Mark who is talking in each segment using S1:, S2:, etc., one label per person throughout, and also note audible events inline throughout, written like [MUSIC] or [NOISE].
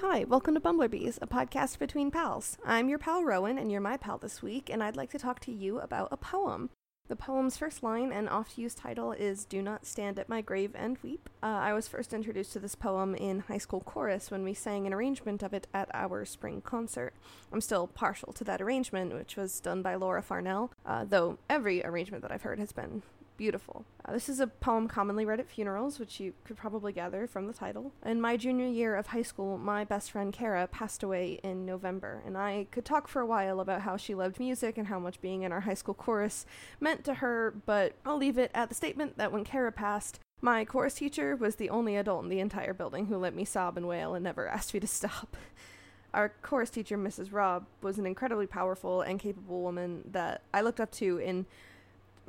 S1: Hi, welcome to Bumblebees, a podcast between pals. I'm your pal Rowan, and you're my pal this week, and I'd like to talk to you about a poem. The poem's first line and oft used title is Do Not Stand at My Grave and Weep. Uh, I was first introduced to this poem in high school chorus when we sang an arrangement of it at our spring concert. I'm still partial to that arrangement, which was done by Laura Farnell, uh, though every arrangement that I've heard has been beautiful. Uh, this is a poem commonly read at funerals, which you could probably gather from the title. In my junior year of high school, my best friend Kara passed away in November, and I could talk for a while about how she loved music and how much being in our high school chorus meant to her, but I'll leave it at the statement that when Kara passed, my chorus teacher was the only adult in the entire building who let me sob and wail and never [LAUGHS] asked me to stop. Our chorus teacher, Mrs. Robb, was an incredibly powerful and capable woman that I looked up to in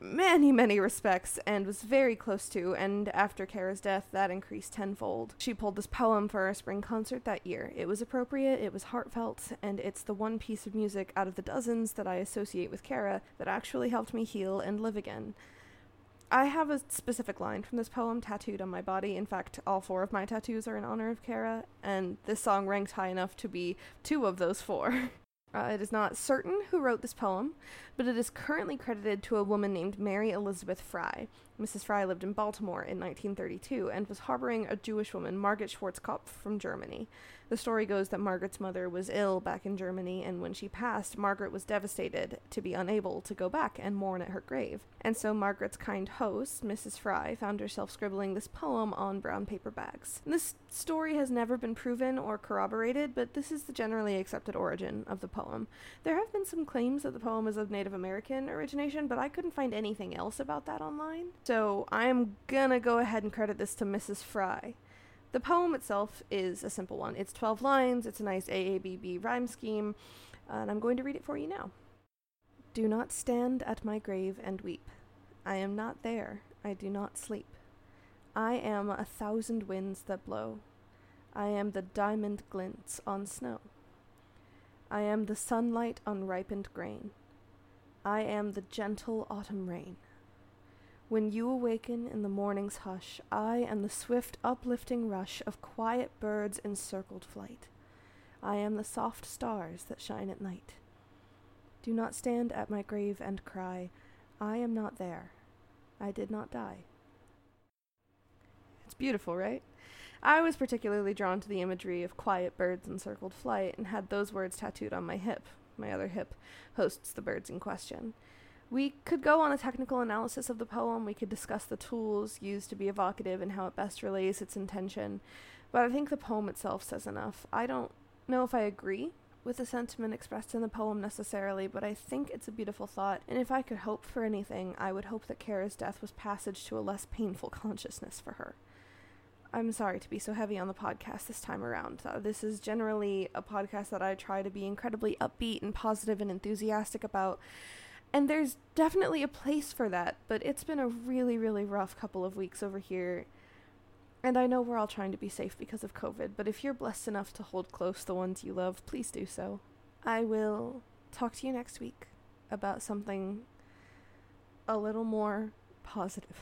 S1: many, many respects and was very close to, and after Kara's death, that increased tenfold. She pulled this poem for our spring concert that year. It was appropriate, it was heartfelt, and it's the one piece of music out of the dozens that I associate with Kara that actually helped me heal and live again. I have a specific line from this poem tattooed on my body. In fact, all four of my tattoos are in honor of Kara, and this song ranks high enough to be two of those four. [LAUGHS] Uh, it is not certain who wrote this poem, but it is currently credited to a woman named Mary Elizabeth Frye. Mrs. Frye lived in Baltimore in 1932 and was harboring a Jewish woman, Margaret Schwarzkopf, from Germany. The story goes that Margaret's mother was ill back in Germany, and when she passed, Margaret was devastated to be unable to go back and mourn at her grave. And so Margaret's kind host, Mrs. Frye, found herself scribbling this poem on brown paper bags. This story has never been proven or corroborated, but this is the generally accepted origin of the poem. There have been some claims that the poem is of Native American origination, but I couldn't find anything else about that online. So I'm gonna go ahead and credit this to Mrs. Frye. The poem itself is a simple one. It's 12 lines, it's a nice AABB rhyme scheme, and I'm going to read it for you now. Do not stand at my grave and weep. I am not there, I do not sleep. I am a thousand winds that blow. I am the diamond glints on snow. I am the sunlight on ripened grain. I am the gentle autumn rain. When you awaken in the morning's hush, I am the swift uplifting rush of quiet birds in circled flight. I am the soft stars that shine at night. Do not stand at my grave and cry, I am not there. I did not die. It's beautiful, right? I was particularly drawn to the imagery of quiet birds in circled flight and had those words tattooed on my hip. My other hip hosts the birds in question. We could go on a technical analysis of the poem, we could discuss the tools used to be evocative and how it best relays its intention, but I think the poem itself says enough. I don't know if I agree with the sentiment expressed in the poem necessarily, but I think it's a beautiful thought, and if I could hope for anything, I would hope that Kara's death was passage to a less painful consciousness for her. I'm sorry to be so heavy on the podcast this time around. Uh, this is generally a podcast that I try to be incredibly upbeat and positive and enthusiastic about, and there's definitely a place for that, but it's been a really, really rough couple of weeks over here. And I know we're all trying to be safe because of COVID, but if you're blessed enough to hold close the ones you love, please do so. I will talk to you next week about something a little more positive.